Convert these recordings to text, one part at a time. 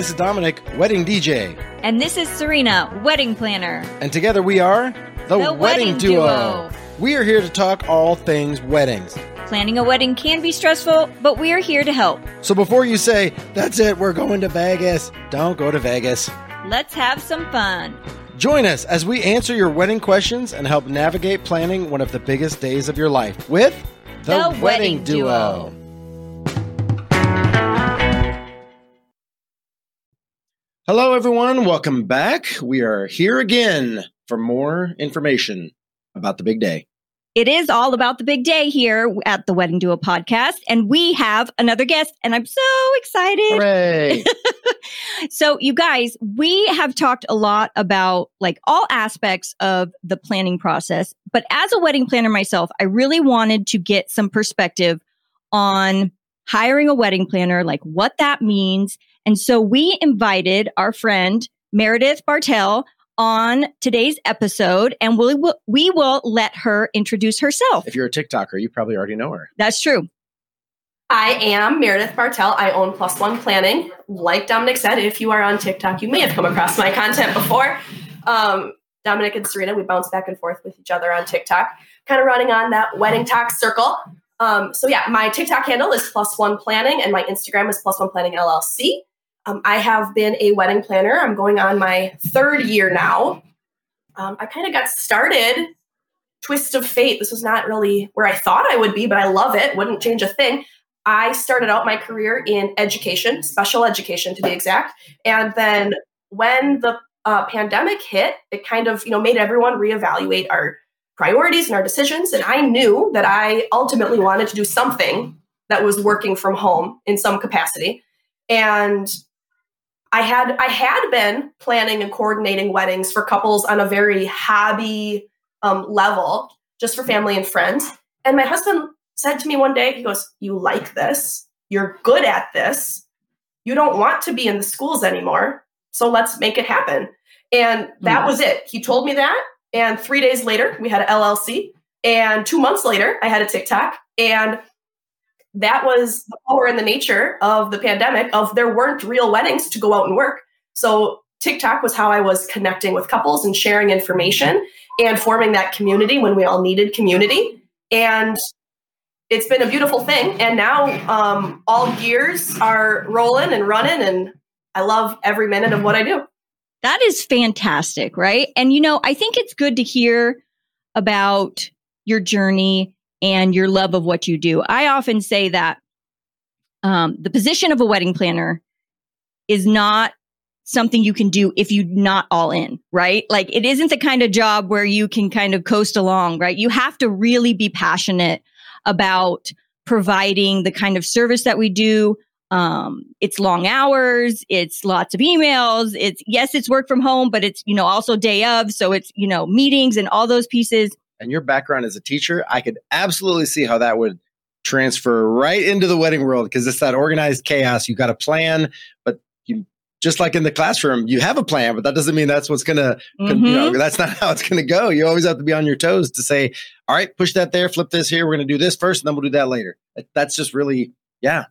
this is Dominic, wedding DJ. And this is Serena, wedding planner. And together we are the, The Wedding, Wedding Duo. Duo. We are here to talk all things weddings. Planning a wedding can be stressful, but we are here to help. So before you say, that's it, we're going to Vegas, don't go to Vegas. Let's have some fun. Join us as we answer your wedding questions and help navigate planning one of the biggest days of your life with The Wedding Duo. Hello, everyone. Welcome back. We are here again for more information about the big day. It is all about the big day here at the Wedding Duo podcast, and we have another guest, and I'm so excited. Hooray! So, you guys, we have talked a lot about like all aspects of the planning process. But as a wedding planner myself, I really wanted to get some perspective on hiring a wedding planner, like what that means. And so we invited our friend Meredith Bartel on today's episode, and we will, we will let her introduce herself. if you're a TikToker, you probably already know her. That's true. I am Meredith Bartel. I own Plus One Planning. Like Dominic said, if you are on TikTok, you may have come across my content before. Um, Dominic and Serena, we bounce back and forth with each other on TikTok, kind of running on that wedding talk circle. Um, so yeah, my TikTok handle is Plus One Planning, and my Instagram is Plus One Planning LLC. Um, I have been a wedding planner. I'm going on my third year now. Um, I kind of got started twist of fate. This was not really where I thought I would be, but I love it. Wouldn't change a thing. I started out my career in education, special education to be exact. And then when the uh, pandemic hit, it kind of you know made everyone reevaluate our priorities and our decisions. And I knew that I ultimately wanted to do something that was working from home in some capacity. And I had I had been planning and coordinating weddings for couples on a very hobby um, level, just for family and friends. And my husband said to me one day, he goes, You like this. You're good at this. You don't want to be in the schools anymore. So let's make it happen. And that Mhm. was it. He told me that. And three days later, we had an LLC. And two months later, I had a TikTok. And that was the power and the nature of the pandemic of there weren't real weddings to go out and work. So TikTok was how I was connecting with couples and sharing information and forming that community when we all needed community. And it's been a beautiful thing. And now um, all gears are rolling and running, and I love every minute of what I do. That is fantastic, right? And you know, I think it's good to hear about your journey and your love of what you do. I often say that um, the position of a wedding planner is not something you can do if you're not all in, right? Like it isn't the kind of job where you can kind of coast along, right? You have to really be passionate about providing the kind of service that we do, um, it's long hours it's lots of emails it's yes it's work from home but it's you know also day of so it's you know meetings and all those pieces And your background as a teacher, I could absolutely see how that would transfer right into the wedding world because it's that organized chaos. You got a plan, but you just like in the classroom, you have a plan, but that doesn't mean that's what's gonna you know Mhm. that's not how it's going to go you always have to be on your toes to say all right push that there flip this here we're going to do this first and then we'll do that later that's just really yeah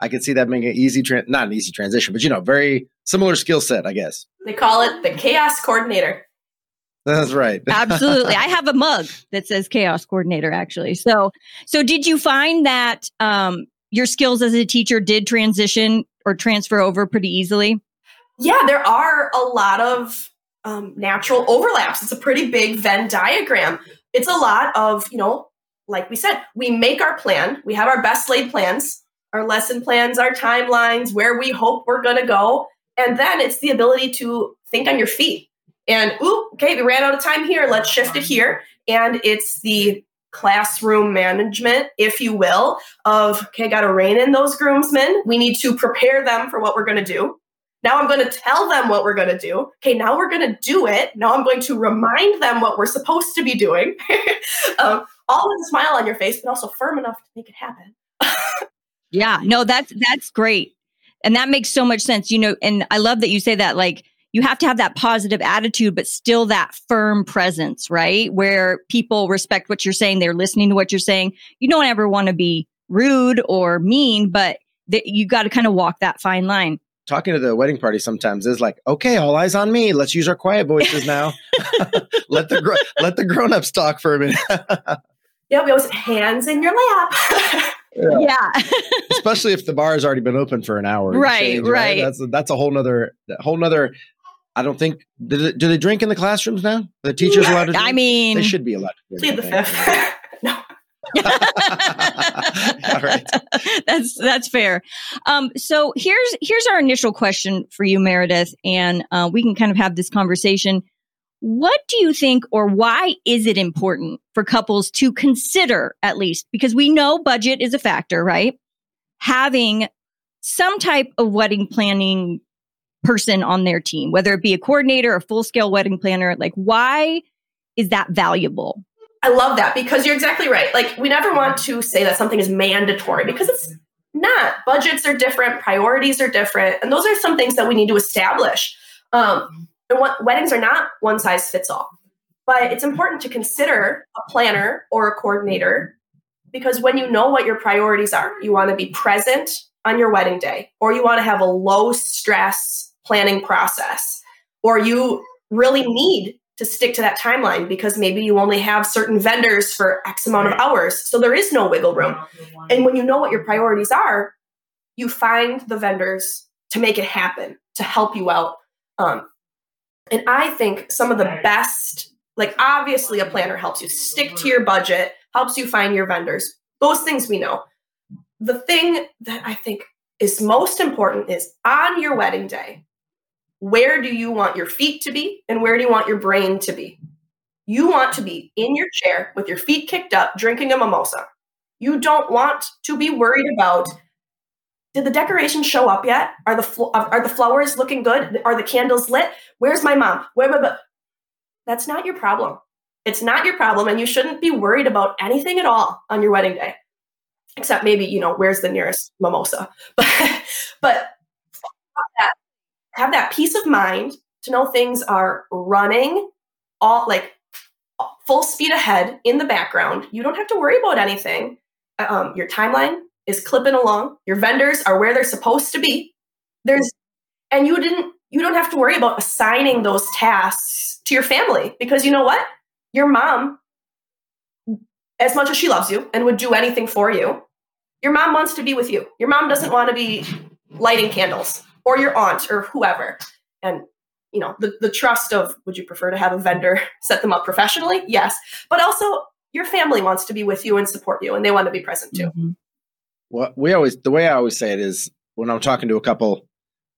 i could see that being an easy tran not an easy transition but you know very similar skill set i guess They call it the chaos coordinator. That's right absolutely i have a mug that says chaos coordinator actually so so did you find that um your skills as a teacher did transition or transfer over pretty easily Yeah, there are a lot of um, natural overlaps. It's a pretty big Venn diagram. It's a lot of, you know, like we said, we make our plan, we have our best laid plans, our lesson plans, our timelines, where we hope we're going to go. And then it's the ability to think on your feet. And, ooh, okay, we ran out of time here. Let's shift it here. And it's the classroom management, if you will, of, okay, got to rein in those groomsmen. We need to prepare them for what we're to do. Now I'm going to tell them what we're going to do. Okay, now we're going to do it. Now I'm going to remind them what we're supposed to be doing. um, all with a smile on your face, but also firm enough to make it happen. Yeah, no, that's that's great. And that makes so much sense. You know, and I love that you say that like you have to have that positive attitude, but still that firm presence, right? Where people respect what you're saying, they're listening to what you're saying. You don't ever want to be rude or mean, but th- you got to kind of walk that fine line. talking to the wedding party sometimes is like, okay, all eyes on me. Let's use our quiet voices now. let the gr- let the grown ups talk for a minute. yeah, we always hands in your lap. yeah. yeah. especially if the bar has already been open for an hour. Right, change, right, right. That's that's a whole nother whole nother. I don't think do they, do they drink in the classrooms now? The teachers allowed to. Drink? I mean, they should be allowed to. Plead the fifth. no. All right. That's that's fair. Um, so here's here's our initial question for you, Meredith, and uh, we can kind of have this conversation. What do you think, or why is it important for couples to consider at least? Because we know budget is a factor, right? Having some type of wedding planning person on their team, whether it be a coordinator, a full scale wedding planner. Like, why is that valuable? I love that because you're exactly right. Like, we never want to say that something is mandatory because it's not. Budgets are different, priorities are different, and those are some things that we need to establish. Um, and what, weddings are not one size fits all, but it's important to consider a planner or a coordinator because when you know what your priorities are, you want to be present on your wedding day, or you want to have a low stress planning process, or you really need to stick to that timeline because maybe you only have certain vendors for X amount of hours. So there is no wiggle room. And when you know what your priorities are, you find the vendors to make it happen, to help you out. Um, and I think some of the best, like obviously a planner helps you stick to your budget, helps you find your vendors. Those things we know. The thing that I think is most important is on your wedding day, where do you want your feet to be and where do you want your brain to be? You want to be in your chair with your feet kicked up, drinking a mimosa. You don't want to be worried about did the decorations show up yet? Are the fl- are the flowers looking good? Are the candles lit? Where's my mom? Where, where, where? That's not your problem. It's not your problem, and you shouldn't be worried about anything at all on your wedding day, except maybe you know where's the nearest mimosa. But but have that peace of mind to know things are running all like full speed ahead in the background. You don't have to worry about anything. Um, your timeline is clipping along. Your vendors are where they're supposed to be. There's, and you didn't, you don't have to worry about assigning those tasks to your family because you know what? Your mom, as much as she loves you and would do anything for you, your mom wants to be with you. Your mom doesn't want to be lighting candles or your aunt or whoever. And you know, the, the trust of would you prefer to have a vendor set them up professionally? Yes. But also your family wants to be with you and support you and they want to be present too. Mm-hmm. Well, we always the way I always say it is when I'm talking to a couple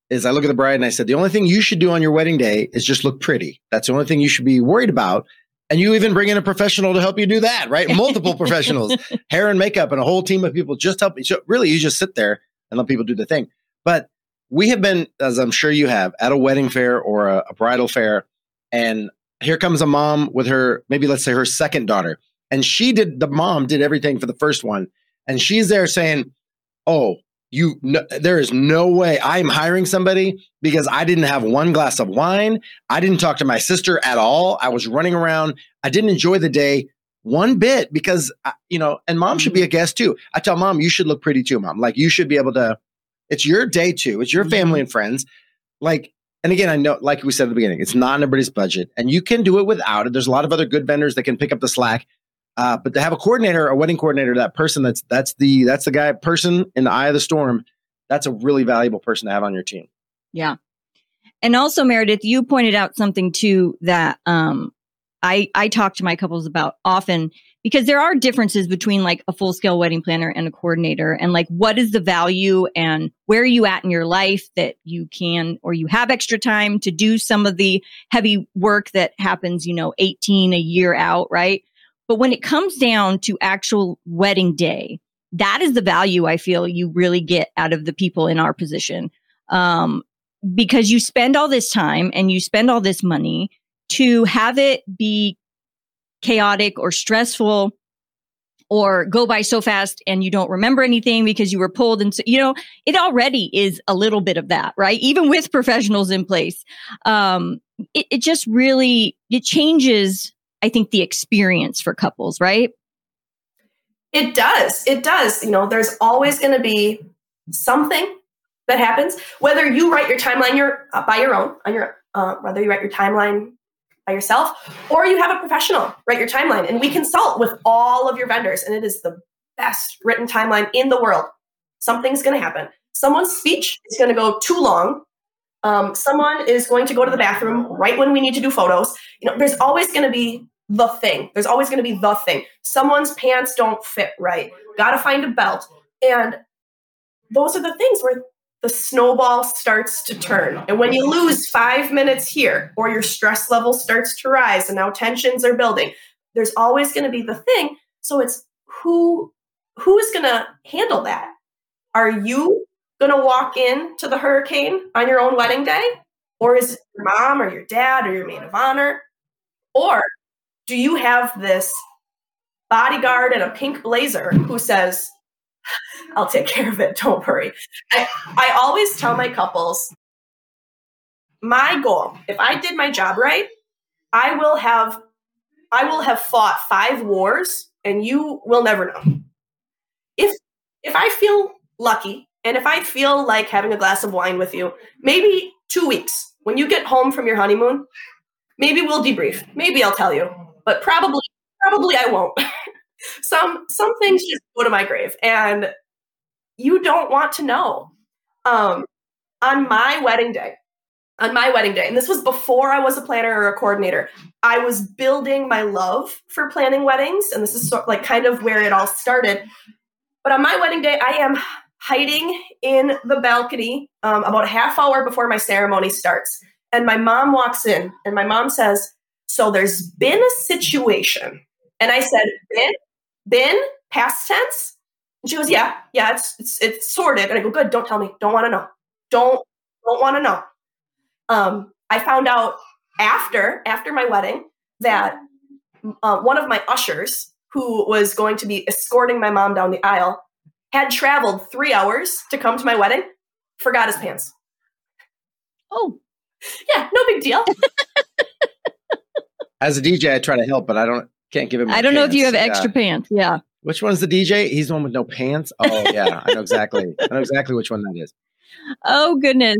is I look at the bride and I said, the only thing you should do on your wedding day is just look pretty. That's the only thing you should be worried about. And you even bring in a professional to help you do that, right? Multiple professionals, hair and makeup, and a whole team of people just help you. So really, you just sit there and let people do the thing. But we have been, as I'm sure you have, at a wedding fair or a, a bridal fair, and here comes a mom with her, maybe let's say her second daughter, and she did the mom did everything for the first one, and she's there saying, "Oh, you, no, there is no way I'm hiring somebody because I didn't have one glass of wine, I didn't talk to my sister at all, I was running around, I didn't enjoy the day." One bit because I, you know, and mom should be a guest too. I tell mom you should look pretty too, mom. Like you should be able to it's your day too. It's your mm-hmm. family and friends. Like, and again, I know, like we said at the beginning, it's not everybody's budget, and you can do it without it. There's a lot of other good vendors that can pick up the slack. Uh, but to have a coordinator, a wedding coordinator, that person that's that's the that's the guy person in the eye of the storm. That's a really valuable person to have on your team. Yeah, and also Meredith, you pointed out something too that um, I I talk to my couples about often because there are differences between like a full scale wedding planner and a coordinator and like what is the value and where are you at in your life that you can or you have extra time to do some of the heavy work that happens, you know, 18 a year out, right? But when it comes down to actual wedding day, that is the value I feel you really get out of the people in our position. Um, because you spend all this time and you spend all this money to have it be chaotic or stressful or go by so fast and you don't remember anything because you were pulled and so, you know it already is a little bit of that right? Even with professionals in place. Um it, it just really it changes i think the experience for couples right? It does. It does. You know there's always going to be something that happens. Whether you write your timeline your uh, by your own on your uh, whether you write your timeline by yourself or you have a professional write your timeline, and we consult with all of your vendors, and it is the best written timeline in the world. Something's going to happen. Someone's speech is going to go too long. Um, someone is going to go to the bathroom right when we need to do photos. You know, there's always going to be the thing. There's always going to be the thing. Someone's pants don't fit right. Got to find a belt. And those are the things where the snowball starts to turn. And when you lose five minutes here, or your stress level starts to rise, and now tensions are building, there's always going to be the thing. So it's who who's going to handle that? Are you going to walk in to the hurricane on your own wedding day? Or is it your mom or your dad or your maid of honor? Or do you have this bodyguard in a pink blazer who says, I'll take care of it, don't worry. I, I always tell my couples, my goal, if I did my job right, I will have I will have fought five wars and you will never know. If if I feel lucky and if I feel like having a glass of wine with you, maybe 2 weeks when you get home from your honeymoon, maybe we'll debrief. Maybe I'll tell you, but probably probably I won't. some some things just go to my grave and you don't want to know. Um, on my wedding day, on my wedding day, and this was before I was a planner or a coordinator, I was building my love for planning weddings, and this is sort of like kind of where it all started. But on my wedding day, I am hiding in the balcony um, about a half hour before my ceremony starts, and my mom walks in, and my mom says, "So there's been a situation," and I said, "Been, been, past tense." And she goes, "Yeah, yeah, it's it's it's sorted." And I go, "Good, don't tell me. Don't want to know. Don't don't want to know." Um, I found out after after my wedding that uh, one of my ushers, who was going to be escorting my mom down the aisle, had traveled three hours to come to my wedding, forgot his pants. Oh, yeah, no big deal. As a DJ, I try to help, but I don't can't give him. I don't know if you have extra yeah. pants. Yeah. Which one's the DJ? He's the one with no pants. Oh yeah, I know exactly. I know exactly which one that is. Oh goodness.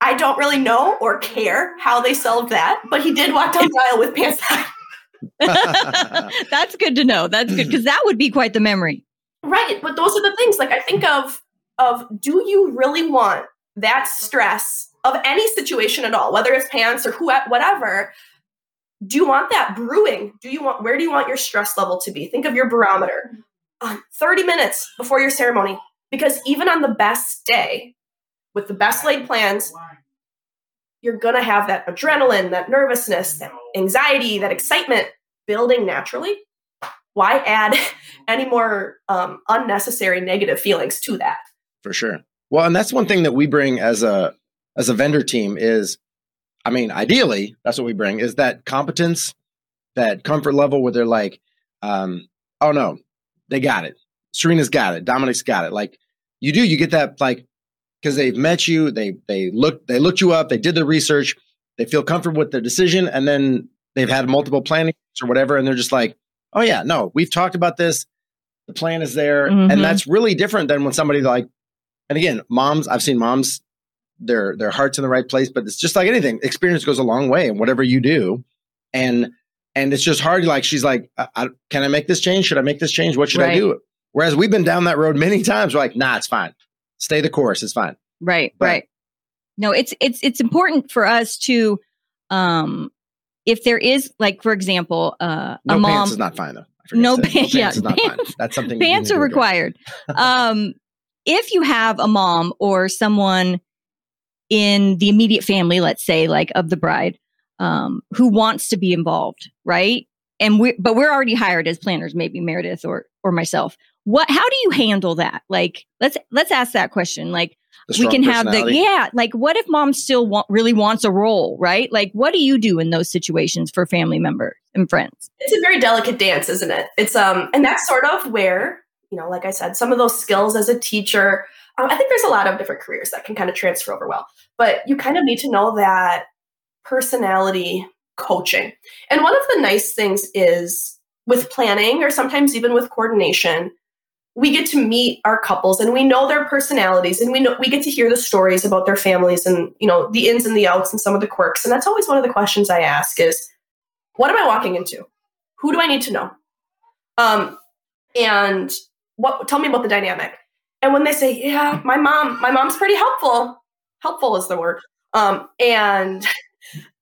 I don't really know or care how they solved that, but he did walk down the aisle with pants on. That's good to know. That's good because that would be quite the memory. Right, but those are the things. Like I think of of do you really want that stress of any situation at all, whether it's pants or who whatever? Do you want that brewing? Do you want where do you want your stress level to be? Think of your barometer. Um, 30 minutes before your ceremony. Because even on the best day, with the best laid plans, you're going to have that adrenaline, that nervousness, that anxiety, that excitement building naturally. Why add any more um, unnecessary negative feelings to that? For sure. Well, and that's one thing that we bring as a as a vendor team is, I mean, ideally, that's what we bring is that competence, that comfort level where they're like, um, oh no, they got it. Serena's got it. Dominic's got it. Like you do, you get that like because they've met you, they they look they looked you up, they did the research, they feel comfortable with their decision, and then they've had multiple plannings or whatever, and they're just like, oh yeah, no, we've talked about this, the plan is there, mm-hmm. and that's really different than when somebody like, and again, moms, I've seen moms, their their hearts in the right place, but it's just like anything, experience goes a long way in whatever you do, and and it's just hard. Like she's like, I, I, can I make this change? Should I make this change? What should right. I do? Whereas we've been down that road many times. We're like, nah, it's fine stay the course. It's fine. Right. But, right. No, it's it's it's important for us to, um, if there is like for example, uh, no a mom pants is not fine though. No, no pants. Yeah, is not pants, fine. That's something pants are required. um, if you have a mom or someone in the immediate family, let's say like of the bride, um, who wants to be involved, right? And we, but we're already hired as planners, maybe Meredith or or myself. What how do you handle that? Like let's let's ask that question. Like we can have the yeah like what if mom still want, really wants a role right? Like what do you do in those situations for family members and friends? It's a very delicate dance isn't it? It's um and that's sort of where you know like i said some of those skills as a teacher um, i think there's a lot of different careers that can kind of transfer over well but you kind of need to know that personality coaching. And one of the nice things is with planning or sometimes even with coordination we get to meet our couples and we know their personalities and we know we get to hear the stories about their families and you know the ins and the outs and some of the quirks. And that's always one of the questions i ask is what am i walking into? Who do i need to know? Um and what tell me about the dynamic and when they say yeah my mom my mom's pretty helpful helpful is the word um and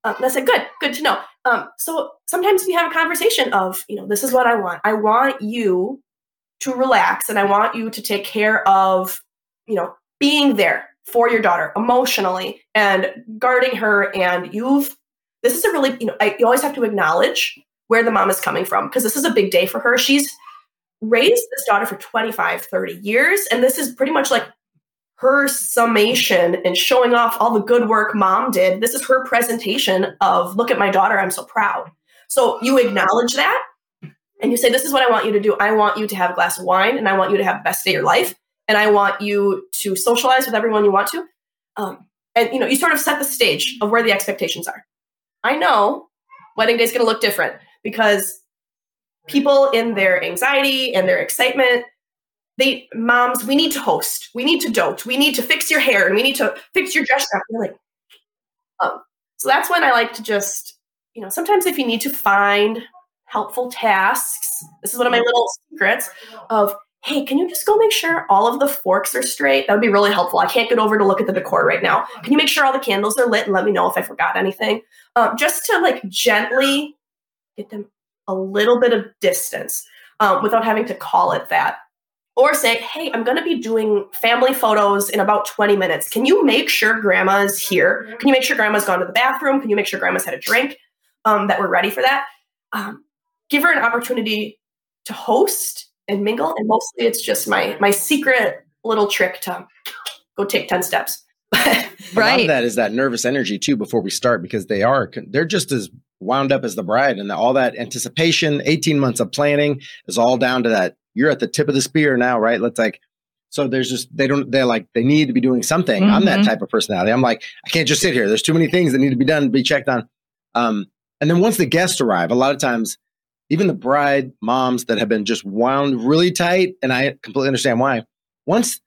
um, I said, good, good to know. Um, so sometimes we have a conversation of, you know, this is what I want. I want you to relax and I want you to take care of, you know, being there for your daughter emotionally and guarding her. And you've, this is a really, you know, I, you always have to acknowledge where the mom is coming from because this is a big day for her. She's raised this daughter for 25, 30 years. And this is pretty much like her summation and showing off all the good work mom did. This is her presentation of, look at my daughter, I'm so proud. So you acknowledge that and you say, This is what I want you to do. I want you to have a glass of wine and I want you to have the best day of your life. And I want you to socialize with everyone you want to. Um, and you know, you sort of set the stage of where the expectations are. I know wedding day is going to look different because people in their anxiety and their excitement, they moms, we need to host, we need to dote, we need to fix your hair, and we need to fix your dress up. Um, so that's when I like to just, you know, sometimes if you need to find helpful tasks. This is one of my little secrets of, hey, can you just go make sure all of the forks are straight? That would be really helpful. I can't get over to look at the decor right now. Can you make sure all the candles are lit and let me know if I forgot anything? Um, just to like gently get them a little bit of distance um, without having to call it that. Or say, hey, I'm going to be doing family photos in about 20 minutes. Can you make sure grandma's here? Can you make sure grandma's gone to the bathroom? Can you make sure grandma's had a drink? Um, that we're ready for that. Um, give her an opportunity to host and mingle. And mostly it's just my my secret little trick to go take 10 steps. right. A lot of that is that nervous energy too before we start because they are they're just as wound up as the bride and all that anticipation 18 months of planning is all down to that you're at the tip of the spear now right let's like so there's just they don't they're like they need to be doing something mm-hmm. i'm that mm-hmm. type of personality i'm like i can't just sit here there's too many things that need to be done be checked on um and then once the guests arrive a lot of times even the bride moms that have been just wound really tight, and I completely understand why. Once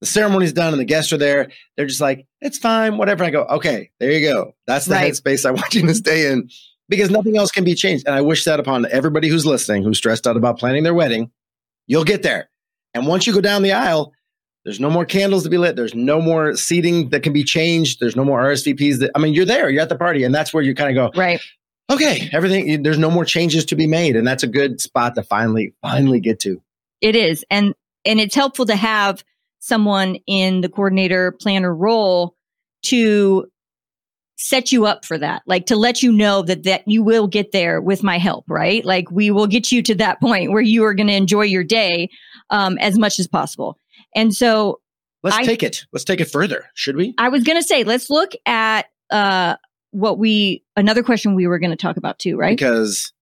the ceremony's done and the guests are there, they're just like, it's fine, whatever. I go, okay, there you go. That's the right. headspace I want you to stay in because nothing else can be changed. And I wish that upon everybody who's listening, who's stressed out about planning their wedding, you'll get there. And once you go down the aisle, there's no more candles to be lit. There's no more seating that can be changed. There's no more RSVPs. That I mean, you're there. You're at the party, and that's where you kind of go. Right okay, everything, there's no more changes to be made. And that's a good spot to finally, finally get to. It is. And, and it's helpful to have someone in the coordinator planner role to set you up for that like to let you know that that you will get there with my help right like we will get you to that point where you are going to enjoy your day um, as much as possible and so let's I, take it let's take it further should we i was going to say let's look at uh, what we another question we were going to talk about too, right? Because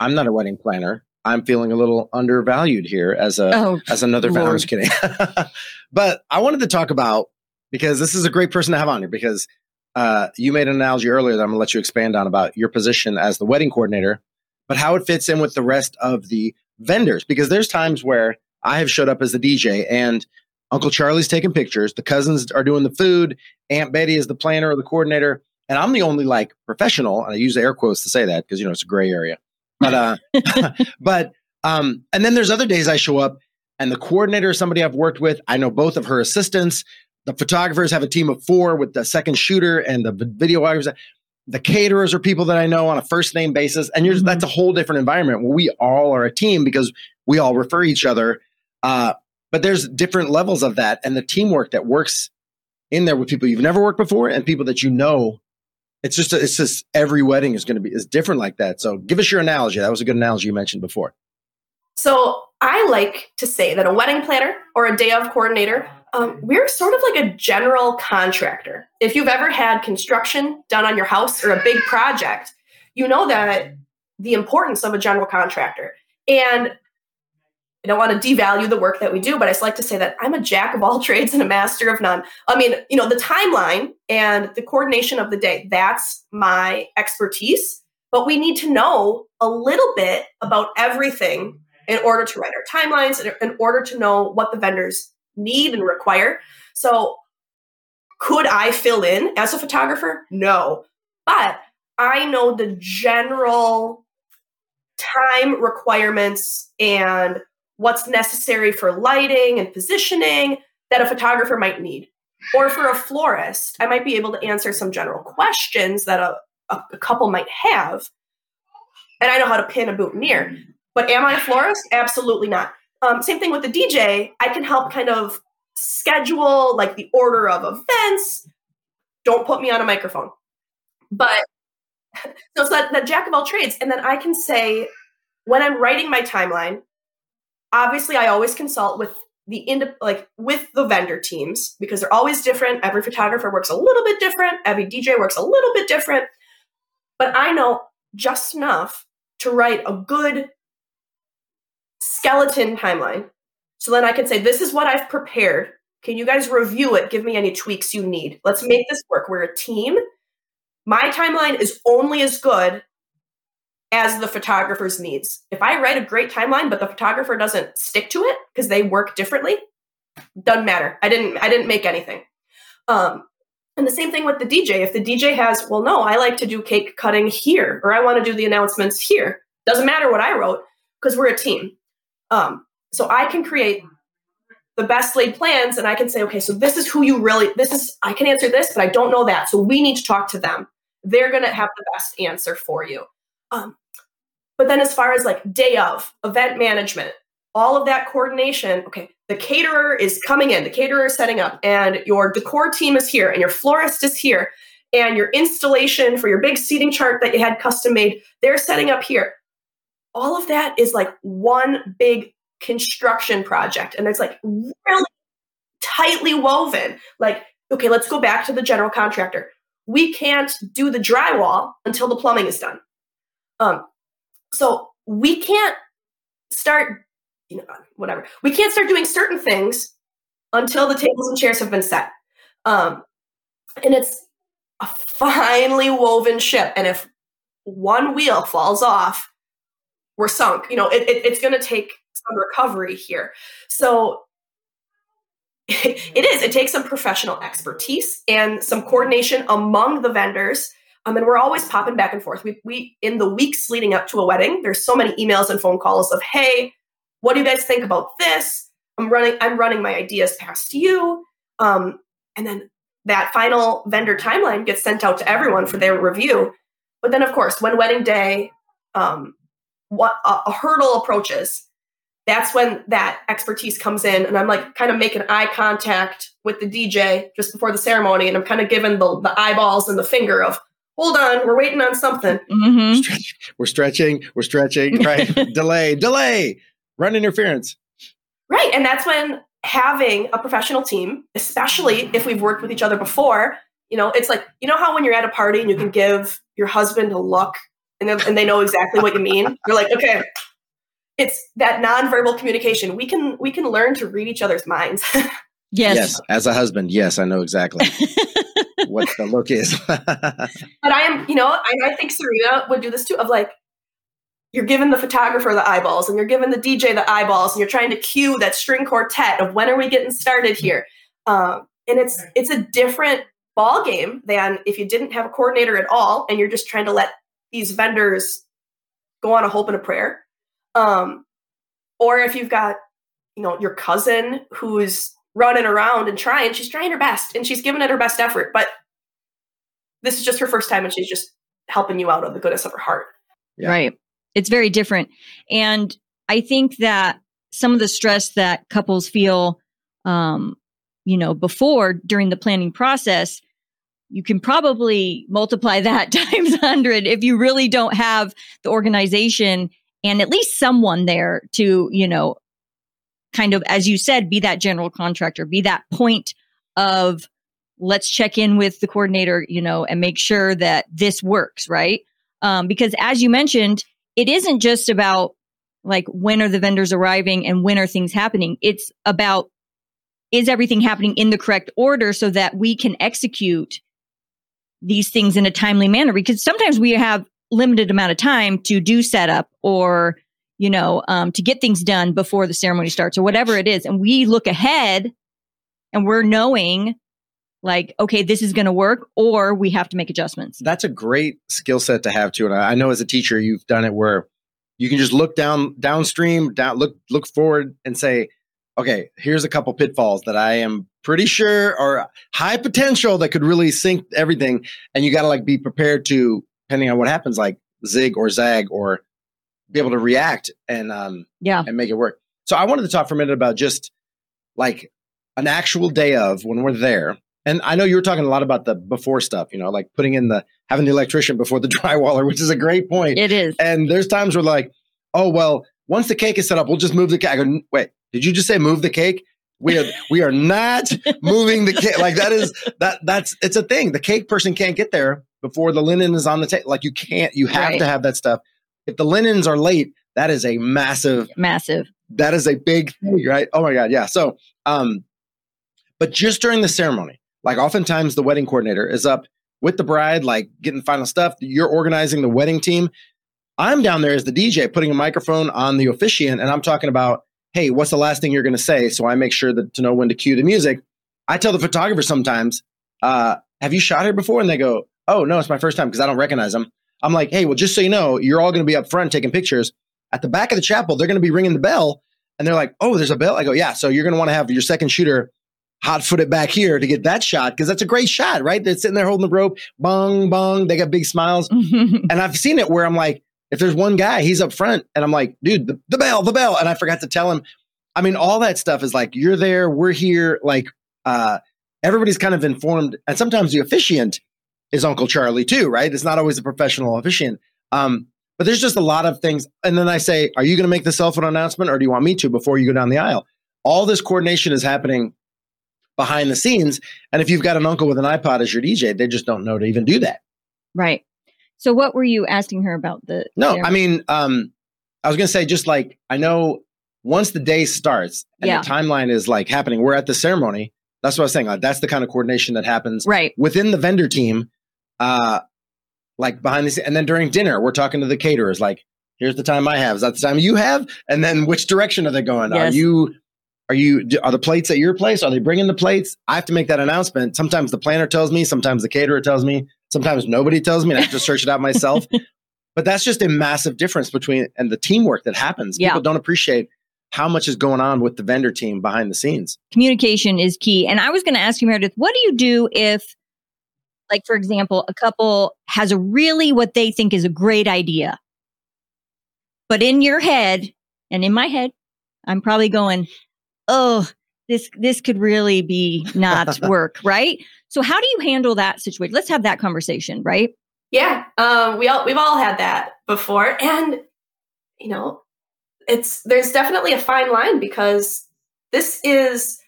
I'm not a wedding planner. I'm feeling a little undervalued here as a oh, as another fan. I was kidding, but I wanted to talk about because this is a great person to have on here because uh, you made an analogy earlier that I'm going to let you expand on about your position as the wedding coordinator, but how it fits in with the rest of the vendors. Because there's times where I have showed up as the DJ and Uncle Charlie's taking pictures, the cousins are doing the food, Aunt Betty is the planner or the coordinator, and I'm the only like professional, and I use air quotes to say that because you know it's a gray area. But uh, but um, and then there's other days I show up, and the coordinator is somebody I've worked with. I know both of her assistants. The photographers have a team of four with the second shooter and the videographers. The caterers are people that I know on a first name basis, and mm-hmm. that's a whole different environment where we all are a team because we all refer each other. Uh, but there's different levels of that, and the teamwork that works in there with people you've never worked before and people that you know it's just it's just every wedding is going to be is different like that. So give us your analogy. That was a good analogy you mentioned before. So I like to say that a wedding planner or a day of coordinator, um, we're sort of like a general contractor. If you've ever had construction done on your house or a big project, you know that the importance of a general contractor. And I don't want to devalue the work that we do, but I just like to say that I'm a jack of all trades and a master of none. I mean, you know, the timeline and the coordination of the day, that's my expertise. But we need to know a little bit about everything in order to write our timelines, in order to know what the vendors need and require. So, could I fill in as a photographer? No. But I know the general time requirements and what's necessary for lighting and positioning that a photographer might need. Or for a florist, I might be able to answer some general questions that a, a, a couple might have. And I know how to pin a boutonniere. But am I a florist? Absolutely not. Um, same thing with the DJ. I can help kind of schedule like the order of events. Don't put me on a microphone. But so it's that, that jack of all trades. And then I can say, when I'm writing my timeline, obviously I always consult with the ind- like with the vendor teams because they're always different. Every photographer works a little bit different. Every DJ works a little bit different. But I know just enough to write a good skeleton timeline. So then I can say, this is what I've prepared. Can you guys review it? Give me any tweaks you need. Let's make this work. We're a team. My timeline is only as good as the photographer's needs. If I write a great timeline, but the photographer doesn't stick to it because they work differently, doesn't matter. I didn't I didn't make anything. Um, and the same thing with the DJ. If the DJ has, well, no, I like to do cake cutting here, or I want to do the announcements here. Doesn't matter what I wrote because we're a team. Um, so I can create the best laid plans, and I can say, okay, so this is who you really. This is I can answer this, but I don't know that. So we need to talk to them. They're going to have the best answer for you. Um, but then as far as like day of, event management, all of that coordination, okay, the caterer is coming in, the caterer is setting up, and your decor team is here, and your florist is here, and your installation for your big seating chart that you had custom made, they're setting up here. All of that is like one big construction project. And it's like really tightly woven. Like, okay, let's go back to the general contractor. We can't do the drywall until the plumbing is done. Um, so we can't start, you know, whatever. We can't start doing certain things until the tables and chairs have been set. Um, and it's a finely woven ship. And if one wheel falls off, we're sunk. You know, it, it, it's going to take some recovery here. So it is. It takes some professional expertise and some coordination among the vendors um, and we're always popping back and forth. We, we in the weeks leading up to a wedding, there's so many emails and phone calls of, "Hey, what do you guys think about this? I'm running. I'm running my ideas past you." Um, and then that final vendor timeline gets sent out to everyone for their review. But then, of course, when wedding day, um, what a, a hurdle approaches, that's when that expertise comes in, and I'm like kind of making eye contact with the DJ just before the ceremony, and I'm kind of giving the the eyeballs and the finger of hold on, we're waiting on something. Mm-hmm. Stretch, we're stretching, we're stretching, right? delay, delay, run interference. Right. And that's when having a professional team, especially if we've worked with each other before, you know, it's like, you know how when you're at a party and you can give your husband a look and, and they know exactly what you mean? You're like, okay, it's that nonverbal communication. We can we can learn to read each other's minds. yes. Yes. As a husband, yes, I know exactly. what the look is. but I am, you know, I, I think Serena would do this too. Of like, you're giving the photographer the eyeballs, and you're giving the DJ the eyeballs, and you're trying to cue that string quartet of when are we getting started here. Um, and it's it's a different ball game than if you didn't have a coordinator at all, and you're just trying to let these vendors go on a hope and a prayer. Um, or if you've got, you know, your cousin who's running around and trying. She's trying her best and she's giving it her best effort, but this is just her first time and she's just helping you out of the goodness of her heart. Yeah. Right. It's very different. And I think that some of the stress that couples feel, um, you know, before during the planning process, you can probably multiply that times 100 if you really don't have the organization and at least someone there to, you know, kind of, as you said, be that general contractor, be that point of let's check in with the coordinator, you know, and make sure that this works, right? Um, because as you mentioned, it isn't just about like when are the vendors arriving and when are things happening. It's about is everything happening in the correct order so that we can execute these things in a timely manner because sometimes we have limited amount of time to do setup or you know, um, to get things done before the ceremony starts or whatever it is. And we look ahead and we're knowing like, okay, this is going to work or we have to make adjustments. That's a great skill set to have too. And I know as a teacher, you've done it where you can just look down downstream, down, look, look forward and say, okay, here's a couple pitfalls that I am pretty sure are high potential that could really sink everything. And you got to like be prepared to, depending on what happens, like zig or zag or be able to react and um yeah and make it work. So I wanted to talk for a minute about just like an actual day of when we're there. And I know you were talking a lot about the before stuff, you know, like putting in the having the electrician before the drywaller, which is a great point. It is. And there's times where like, oh well, once the cake is set up, we'll just move the cake. I go, wait, did you just say move the cake? We are we are not moving the cake. Like that is that that's it's a thing. The cake person can't get there before the linen is on the table. Like you can't. You have Right. to have that stuff. If the linens are late, that is a massive. Massive. That is a big thing, right? Oh my god, yeah. So, um, but just during the ceremony, like oftentimes the wedding coordinator is up with the bride, like getting final stuff. You're organizing the wedding team. I'm down there as the DJ, putting a microphone on the officiant, and I'm talking about, hey, what's the last thing you're going to say? So I make sure that to know when to cue the music. I tell the photographer sometimes, uh, have you shot her before? And they go, oh no, it's my first time because I don't recognize them. I'm like, hey, well, just so you know, you're all going to be up front taking pictures. At the back of the chapel, they're going to be ringing the bell, and they're like, oh, there's a bell. I go, yeah. So you're going to want to have your second shooter hot footed back here to get that shot because that's a great shot, right? They're sitting there holding the rope, bong, bong. They got big smiles. And I've seen it where I'm like, if there's one guy, he's up front, and I'm like, dude, the, the bell, the bell. And I forgot to tell him. I mean, all that stuff is like, you're there, we're here. Like, uh, everybody's kind of informed. And sometimes the officiant is Uncle Charlie too, right? It's not always a professional officiant. Um, but there's just a lot of things. And then I say, are you going to make the cell phone announcement or do you want me to before you go down the aisle? All this coordination is happening behind the scenes. And if you've got an uncle with an iPod as your DJ, they just don't know to even do that. right. So what were you asking her about the No? I mean, um, I was going to say, just like I know once the day starts and Yeah. the timeline is like happening, we're at the ceremony. That's what I was saying. Like, that's the kind of coordination that happens right. within the vendor team, uh, like behind the scenes. And then during dinner, we're talking to the caterers, like, here's the time I have. Is that the time you have? And then which direction are they going? Are you, are you, are the plates at your place? Are they bringing the plates? I have to make that announcement. Sometimes the planner tells me, sometimes the caterer tells me, sometimes nobody tells me and I have to search it out myself. but that's just a massive difference between, and the teamwork that happens. Yeah. People don't appreciate how much is going on with the vendor team behind the scenes. communication is key. And I was going to ask you, Meredith, what do you do if, like, for example, a couple has a really what they think is a great idea, but in your head and in my head, I'm probably going, oh, this this could really be not work, right? So how do you handle that situation? Let's have that conversation, right? Yeah, um, we all we've all had that before, and you know, it's there's definitely a fine line because this is,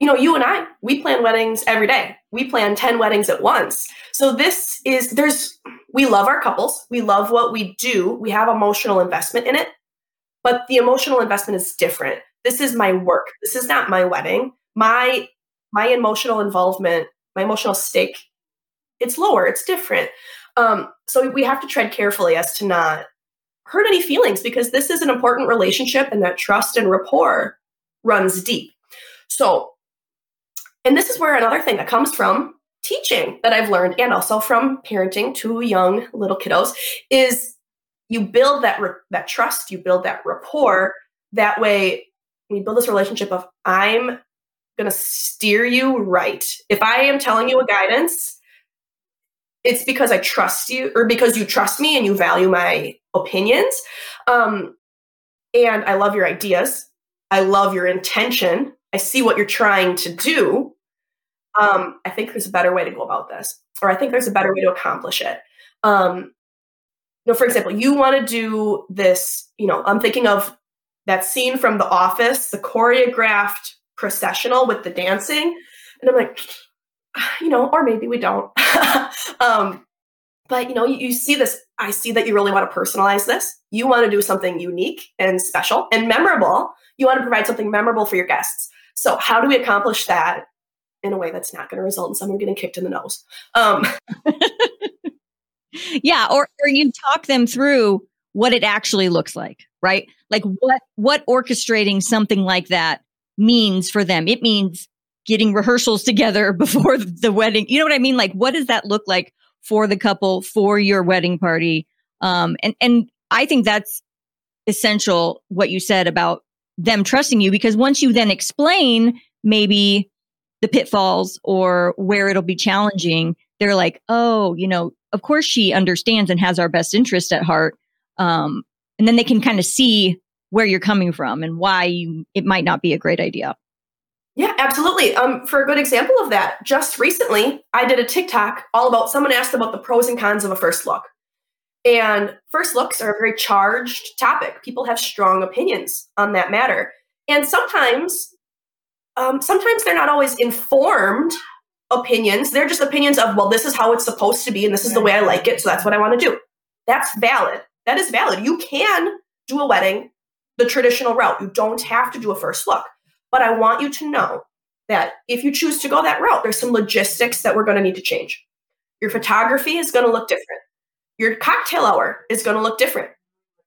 you know, you and I we plan weddings every day. We plan ten weddings at once. So this is there's we love our couples. We love what we do. We have emotional investment in it, but the emotional investment is different. This is my work. This is not my wedding. My my emotional involvement, my emotional stake, it's lower. It's different. Um, so we have to tread carefully as to not hurt any feelings because this is an important relationship and that trust and rapport runs deep. So, and this is where another thing that comes from teaching that I've learned and also from parenting two young little kiddos is you build that that trust, you build that rapport. That way, we build this relationship of I'm going to steer you right. If I am telling you a guidance, it's because I trust you or because you trust me and you value my opinions. Um, and I love your ideas. I love your intention. I see what you're trying to do. Um, I think there's a better way to go about this, or I think there's a better way to accomplish it. Um, you know, for example, you want to do this, you know, I'm thinking of that scene from The Office, the choreographed processional with the dancing. And I'm like, you know, or maybe we don't. um, but you know, you, you see this. I see that you really want to personalize this. You want to do something unique and special and memorable. You want to provide something memorable for your guests. So, how do we accomplish that in a way that's not going to result in someone getting kicked in the nose? Um, Yeah, or or you talk them through what it actually looks like, right? Like what what orchestrating something like that means for them. It means getting rehearsals together before the wedding. You know what I mean? Like what does that look like for the couple for your wedding party? Um and and I think that's essential what you said about them trusting you because once you then explain maybe the pitfalls or where it'll be challenging, they're like, oh, you know, of course she understands and has our best interest at heart. Um, and then they can kind of see where you're coming from and why you, it might not be a great idea. Yeah, absolutely. Um, for a good example of that, just recently I did a TikTok all about someone asked about the pros and cons of a first look. And first looks are a very charged topic. People have strong opinions on that matter. And sometimes, um, sometimes they're not always informed opinions. They're just opinions of, well, this is how it's supposed to be, and this is the way I like it, so that's what I want to do. That's valid. That is valid. You can do a wedding the traditional route. You don't have to do a first look. But I want you to know that if you choose to go that route, there's some logistics that we're going to need to change. Your photography is going to look different. Your cocktail hour is going to look different.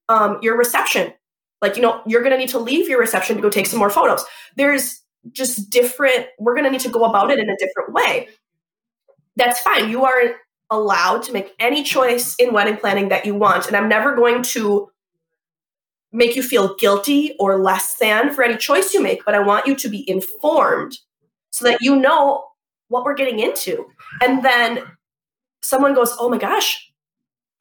Um, your reception, like, you know, you're going to need to leave your reception to go take some more photos. There's just different, we're going to need to go about it in a different way. That's fine. You are allowed to make any choice in wedding planning that you want. And I'm never going to make you feel guilty or less than for any choice you make, but I want you to be informed so that you know what we're getting into. And then someone goes, "Oh my gosh,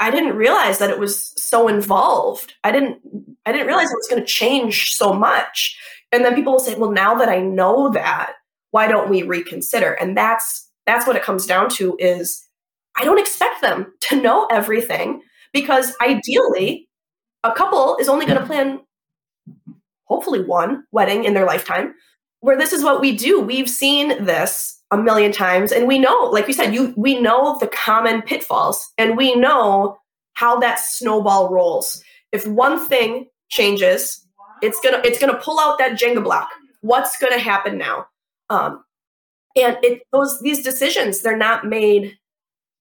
I didn't realize that it was so involved. I didn't I didn't realize it was going to change so much." And then people will say, "Well, now that I know that, why don't we reconsider?" And that's that's what it comes down to is I don't expect them to know everything because ideally a couple is only going to plan hopefully one wedding in their lifetime where this is what we do. We've seen this a million times and we know like we said you we know the common pitfalls and we know how that snowball rolls. If one thing changes, it's to it's to pull out that Jenga block. What's to happen now? Um, and it those these decisions they're not made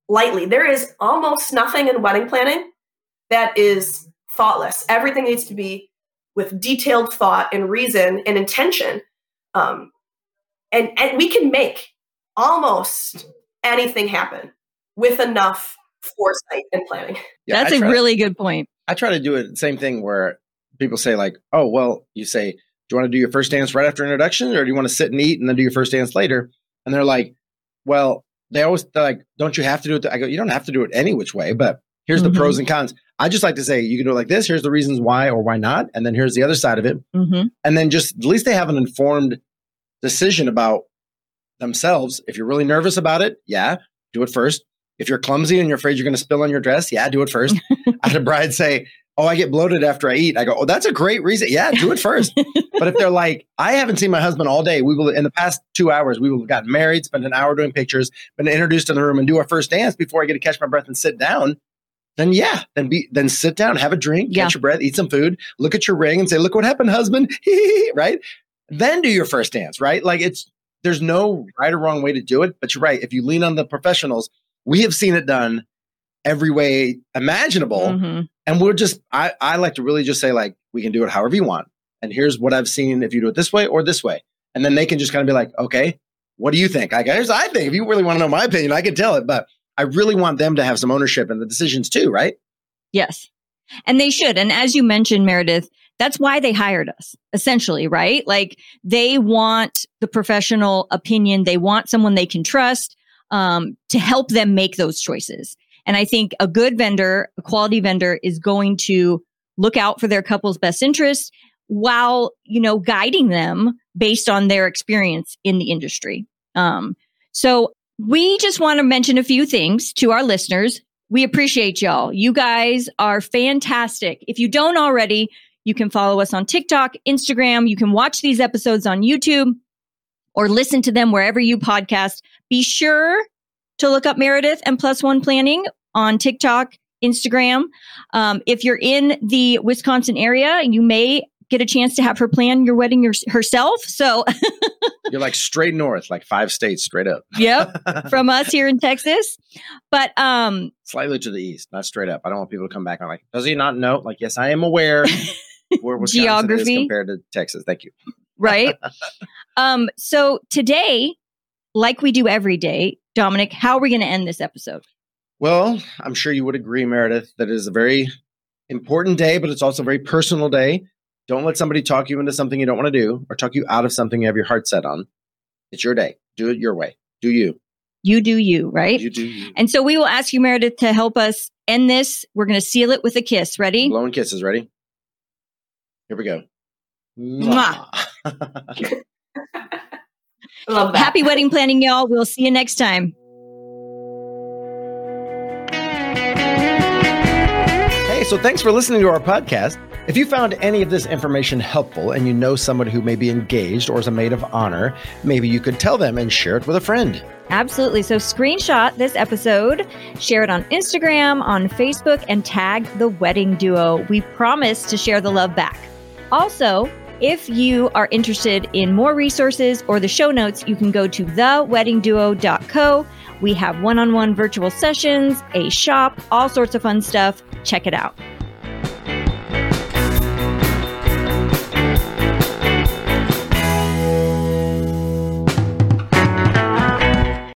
lightly. There is almost nothing in wedding planning that is thoughtless. Everything needs to be with detailed thought and reason and intention. Um, and, and we can make almost anything happen with enough foresight and planning. Yeah, That's a really good point. I try to do it the same thing where people say like, "Oh, well," you say, "Do you want to do your first dance right after introduction, or do you want to sit and eat and then do your first dance later?" And they're like, "Well, they always like, don't you have to do it?" I go, "You don't have to do it any which way, but here's mm-hmm. the pros and cons." I just like to say you can do it like this. Here's the reasons why or why not, and then here's the other side of it, mm-hmm. and then just at least they have an informed decision about themselves. If you're really nervous about it, yeah, do it first. If you're clumsy and you're afraid you're going to spill on your dress, yeah, do it first. I had a bride say, "Oh, I get bloated after I eat." I go, "Oh, that's a great reason. Yeah, do it first. but if they're like, "I haven't seen my husband all day. We will in the past two hours. We will have gotten married, spent an hour doing pictures, been introduced in the room, and do our first dance before I get to catch my breath and sit down." then yeah, then be then sit down, have a drink, yeah. catch your breath, eat some food, look at your ring and say, look what happened, husband. right? Then do your first dance, right? Like it's there's no right or wrong way to do it, but you're right. If you lean on the professionals, we have seen it done every way imaginable. Mm-hmm. And we're just I, I like to really just say, like, we can do it however you want. And here's what I've seen if you do it this way or this way. And then they can just kind of be like, okay, what do you think? I guess I think if you really want to know my opinion, I can tell it. But I really want them to have some ownership in the decisions too, right? Yes. And they should. And as you mentioned, Meredith, that's why they hired us, essentially, right? Like they want the professional opinion. They want someone they can trust um, to help them make those choices. And I think a good vendor, a quality vendor is going to look out for their couple's best interest while, you know, guiding them based on their experience in the industry. Um, so we just want to mention a few things to our listeners. We appreciate y'all. You guys are fantastic. If you don't already, you can follow us on TikTok, Instagram. You can watch these episodes on YouTube or listen to them wherever you podcast. Be sure to look up Meredith and Plus One Planning on TikTok, Instagram. Um, if you're in the Wisconsin area, you may get a chance to have her plan your wedding your, herself. So you're like straight north, like five states straight up. yep, from us here in Texas. But um, slightly to the east, not straight up. I don't want people to come back and like, does he not know? Like, yes, I am aware. where Wisconsin Geography. is compared to Texas. Thank you. right? um, so today, like we do every day, Dominic, how are we going to end this episode? Well, I'm sure you would agree, Meredith, that it is a very important day, but it's also a very personal day. Don't let somebody talk you into something you don't want to do or talk you out of something you have your heart set on. It's your day. Do it your way. Do you. You do you, right? You do you. And so we will ask you, Meredith, to help us end this. We're going to seal it with a kiss. Ready? Blowing kisses. Ready? Here we go. Mwah. Love that. Happy wedding planning, y'all. We'll see you next time. Hey, so thanks for listening to our podcast. If you found any of this information helpful and you know someone who may be engaged or is a maid of honor, maybe you could tell them and share it with a friend. Absolutely. So screenshot this episode, share it on Instagram, on Facebook, and tag the wedding duo. We promise to share the love back. Also, if you are interested in more resources or the show notes, you can go to theweddingduo.co. We have one on one virtual sessions, a shop, all sorts of fun stuff. Check it out.